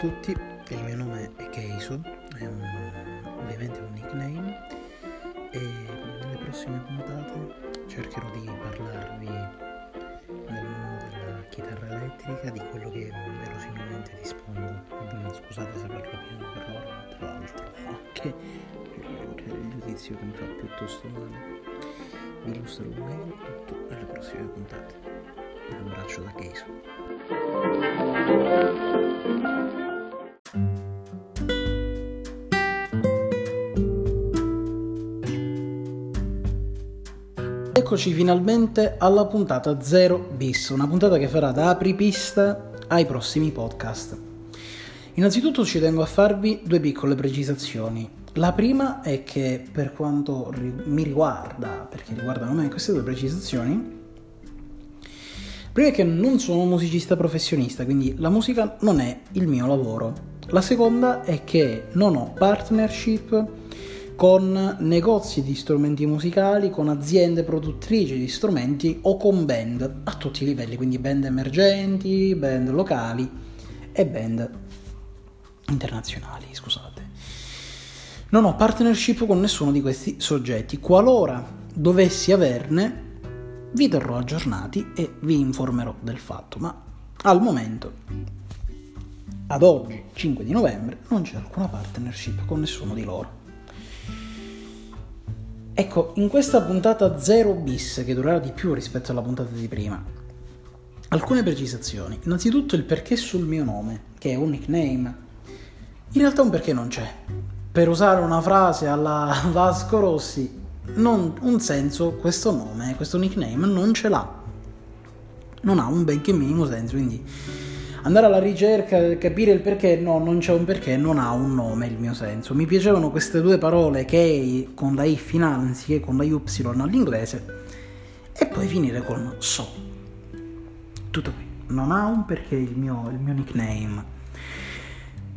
tutti, il mio nome è Keiso, è un, ovviamente un nickname e nelle prossime puntate cercherò di parlarvi del mondo della chitarra elettrica, di quello che verosimilmente dispongo. Scusate se parlo piano per ma tra l'altro anche il giudizio che mi fa piuttosto male. Vi illustrerò meglio tutto nelle prossime puntate. Un abbraccio da Keiso. Eccoci finalmente alla puntata 0 bis, una puntata che farà da apripista ai prossimi podcast. Innanzitutto ci tengo a farvi due piccole precisazioni. La prima è che per quanto mi riguarda, perché riguardano me queste due precisazioni, prima è che non sono un musicista professionista, quindi la musica non è il mio lavoro. La seconda è che non ho partnership con negozi di strumenti musicali, con aziende produttrici di strumenti o con band a tutti i livelli, quindi band emergenti, band locali e band internazionali, scusate. Non ho partnership con nessuno di questi soggetti. Qualora dovessi averne, vi terrò aggiornati e vi informerò del fatto, ma al momento, ad oggi, 5 di novembre, non c'è alcuna partnership con nessuno di loro. Ecco, in questa puntata 0 bis, che durerà di più rispetto alla puntata di prima, alcune precisazioni. Innanzitutto il perché sul mio nome, che è un nickname. In realtà un perché non c'è. Per usare una frase alla Vasco Rossi, non, un senso questo nome, questo nickname non ce l'ha. Non ha un benché minimo senso, quindi andare alla ricerca, capire il perché, no, non c'è un perché, non ha un nome il mio senso. Mi piacevano queste due parole che con la I finale anziché con la Y all'inglese e poi finire con so. Tutto qui. Non ha un perché il mio, il mio nickname.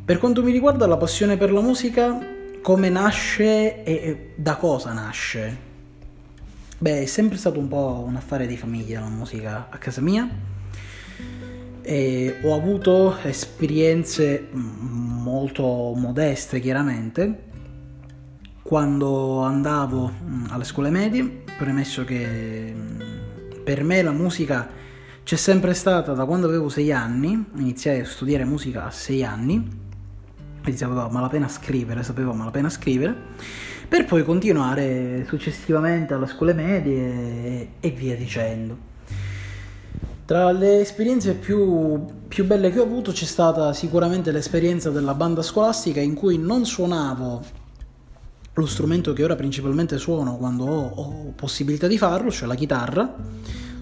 Per quanto mi riguarda la passione per la musica, come nasce e da cosa nasce? Beh, è sempre stato un po' un affare di famiglia la musica a casa mia e ho avuto esperienze molto modeste chiaramente. Quando andavo mm, alle scuole medie, premesso che mm, per me la musica c'è sempre stata da quando avevo 6 anni, iniziai a studiare musica a 6 anni, quindi sapevo malapena scrivere, sapevo malapena scrivere, per poi continuare successivamente alle scuole medie e via dicendo. Tra le esperienze più, più, belle che ho avuto c'è stata sicuramente l'esperienza della banda scolastica in cui non suonavo lo strumento che ora principalmente suono quando ho, ho possibilità di farlo, cioè la chitarra,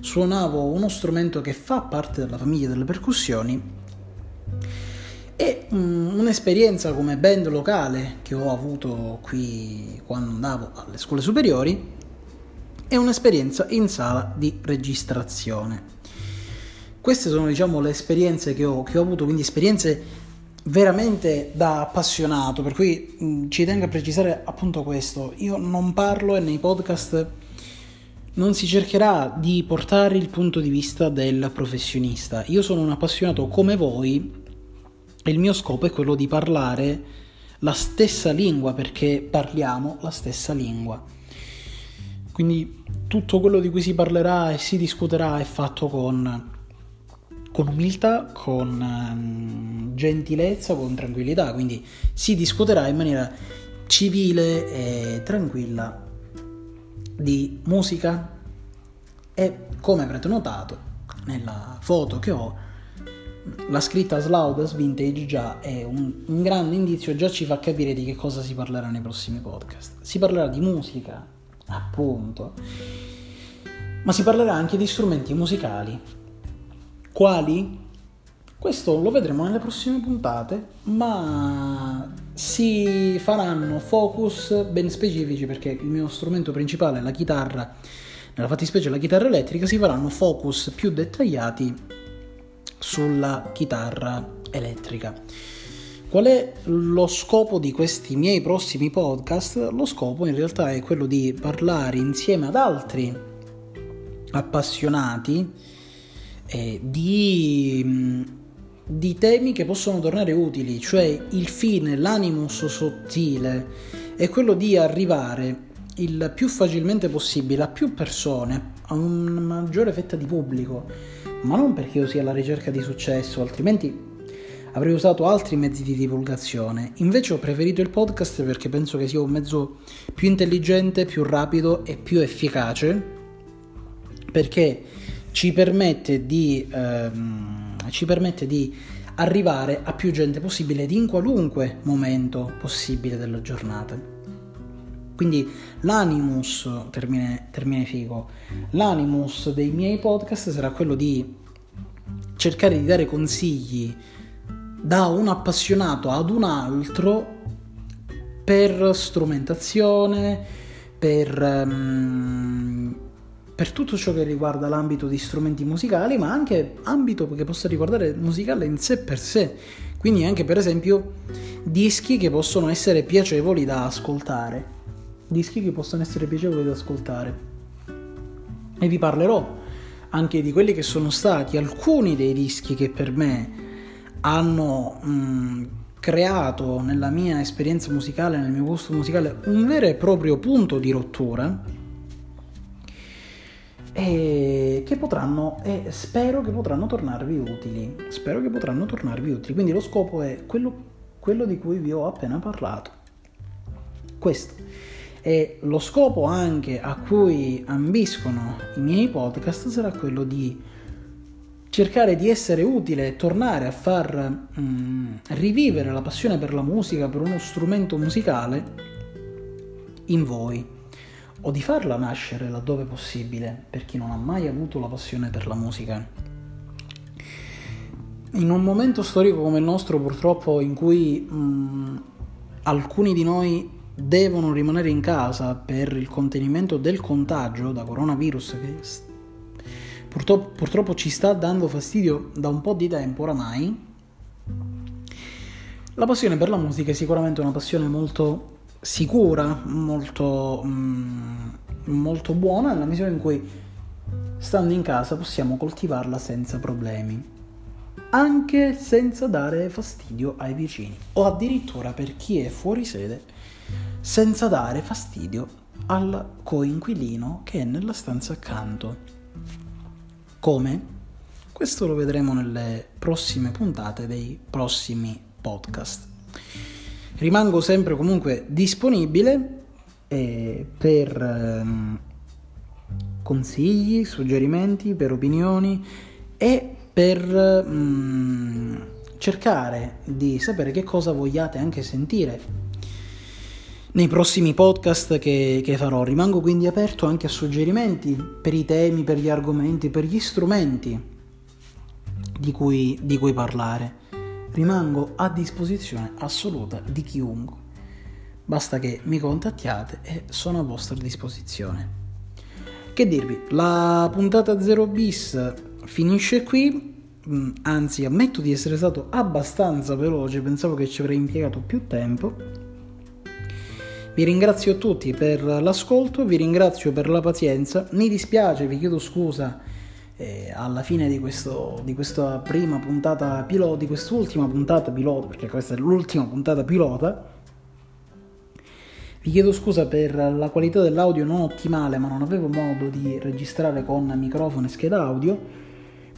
suonavo uno strumento che fa parte della famiglia delle percussioni e um, un'esperienza come band locale che ho avuto qui quando andavo alle scuole superiori è un'esperienza in sala di registrazione. Queste sono diciamo le esperienze che ho, che ho avuto, quindi esperienze veramente da appassionato, per cui mh, ci tengo a precisare appunto questo, io non parlo e nei podcast non si cercherà di portare il punto di vista del professionista, io sono un appassionato come voi e il mio scopo è quello di parlare la stessa lingua perché parliamo la stessa lingua. Quindi tutto quello di cui si parlerà e si discuterà è fatto con con umiltà, con um, gentilezza, con tranquillità, quindi si discuterà in maniera civile e tranquilla di musica. E come avrete notato nella foto che ho la scritta Slaudas Vintage già è un, un grande indizio, già ci fa capire di che cosa si parlerà nei prossimi podcast. Si parlerà di musica, appunto, ma si parlerà anche di strumenti musicali quali? Questo lo vedremo nelle prossime puntate, ma si faranno focus ben specifici perché il mio strumento principale è la chitarra, nella fattispecie la chitarra elettrica, si faranno focus più dettagliati sulla chitarra elettrica. Qual è lo scopo di questi miei prossimi podcast? Lo scopo in realtà è quello di parlare insieme ad altri appassionati eh, di, di temi che possono tornare utili, cioè il fine, l'animus sottile è quello di arrivare il più facilmente possibile a più persone, a una maggiore fetta di pubblico, ma non perché io sia alla ricerca di successo, altrimenti avrei usato altri mezzi di divulgazione. Invece ho preferito il podcast perché penso che sia un mezzo più intelligente, più rapido e più efficace, perché ci permette di, ehm, ci permette di arrivare a più gente possibile ed in qualunque momento possibile della giornata. Quindi l'animus, termine, termine figo, l'animus dei miei podcast sarà quello di cercare di dare consigli da un appassionato ad un altro per strumentazione, per, um, per, tutto ciò che riguarda l'ambito di strumenti musicali, ma anche ambito che possa riguardare musicale in sé per sé. Quindi anche per esempio dischi che possono essere piacevoli da ascoltare dischi che possono essere piacevoli da ascoltare. E vi parlerò anche di quelli che sono stati alcuni dei dischi che per me hanno mh, creato nella mia esperienza musicale, nel mio gusto musicale, un vero e proprio punto di rottura e che potranno e spero che potranno tornarvi utili. Spero che potranno tornarvi utili. Quindi lo scopo è quello, quello di cui vi ho appena parlato. Questo. E lo scopo anche a cui ambiscono i miei podcast sarà quello di cercare di essere utile tornare a far mm, rivivere la passione per la musica, per uno strumento musicale in voi o di farla nascere laddove possibile per chi non ha mai avuto la passione per la musica. In un momento storico come il nostro purtroppo in cui mm, alcuni di noi devono rimanere in casa per il contenimento del contagio da coronavirus che purtroppo, purtroppo ci sta dando fastidio da un po' di tempo oramai, la passione per la musica è sicuramente una passione molto sicura, molto, mm, molto buona nella misura in cui stando in casa possiamo coltivarla senza problemi, anche senza dare fastidio ai vicini o addirittura per chi è fuori sede senza dare fastidio al coinquilino che è nella stanza accanto. Come? Questo lo vedremo nelle prossime puntate dei prossimi podcast. Rimango sempre comunque disponibile eh, per eh, consigli, suggerimenti, per opinioni e per mh, mm, cercare di sapere che cosa vogliate anche sentire nei prossimi podcast che, che, farò. Rimango quindi aperto anche a suggerimenti per i temi, per gli argomenti, per gli strumenti di cui, di cui parlare. Rimango a disposizione assoluta di chiunque. Basta che mi contattiate e sono a vostra disposizione. Che dirvi, la puntata 0 bis finisce qui, mm, anzi ammetto di essere stato abbastanza veloce, pensavo che ci avrei impiegato più tempo vi ringrazio tutti per l'ascolto, vi ringrazio per la pazienza, mi dispiace, vi chiedo scusa eh, alla fine di, questo, di, questa prima puntata pilota, di quest'ultima puntata pilota, perché questa è l'ultima puntata pilota. Vi chiedo scusa per la qualità dell'audio non ottimale, ma non avevo modo di registrare con microfono e scheda audio,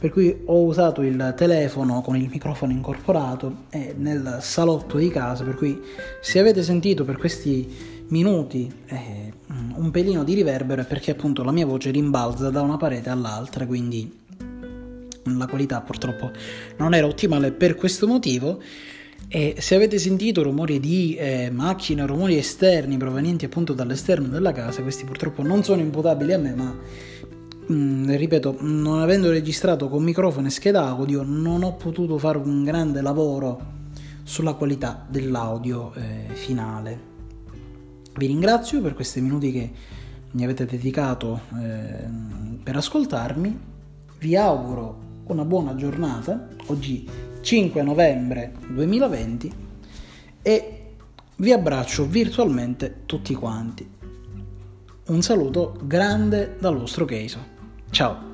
per cui ho usato il telefono con il microfono incorporato e nel salotto di casa, per cui se avete sentito per questi minuti eh, un pelino di riverbero è perché appunto la mia voce rimbalza da una parete all'altra, quindi la qualità purtroppo non era ottimale per questo motivo. E se avete sentito rumori di eh, macchine, rumori esterni provenienti appunto dall'esterno della casa, questi purtroppo non sono imputabili a me, ma mm, ripeto, non avendo registrato con microfono e scheda audio, non ho potuto fare un grande lavoro sulla qualità dell'audio eh, finale. Vi ringrazio per questi minuti che mi avete dedicato eh, per ascoltarmi. Vi auguro una buona giornata, oggi 5 novembre 2020 e vi abbraccio virtualmente tutti quanti. Un saluto grande dal vostro Keiso. Ciao!